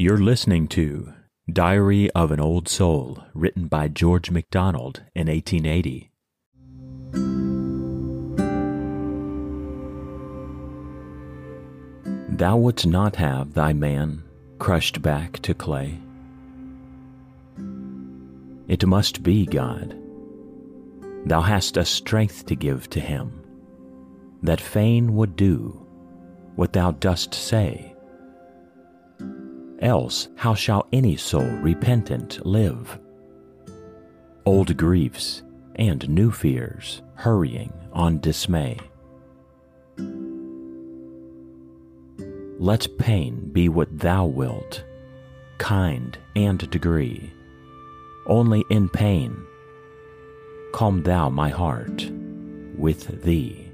You're listening to Diary of an Old Soul, written by George MacDonald in 1880. Thou wouldst not have thy man crushed back to clay. It must be God. Thou hast a strength to give to him that fain would do what thou dost say. Else how shall any soul repentant live? Old griefs and new fears hurrying on dismay. Let pain be what thou wilt, kind and degree. Only in pain calm thou my heart with thee.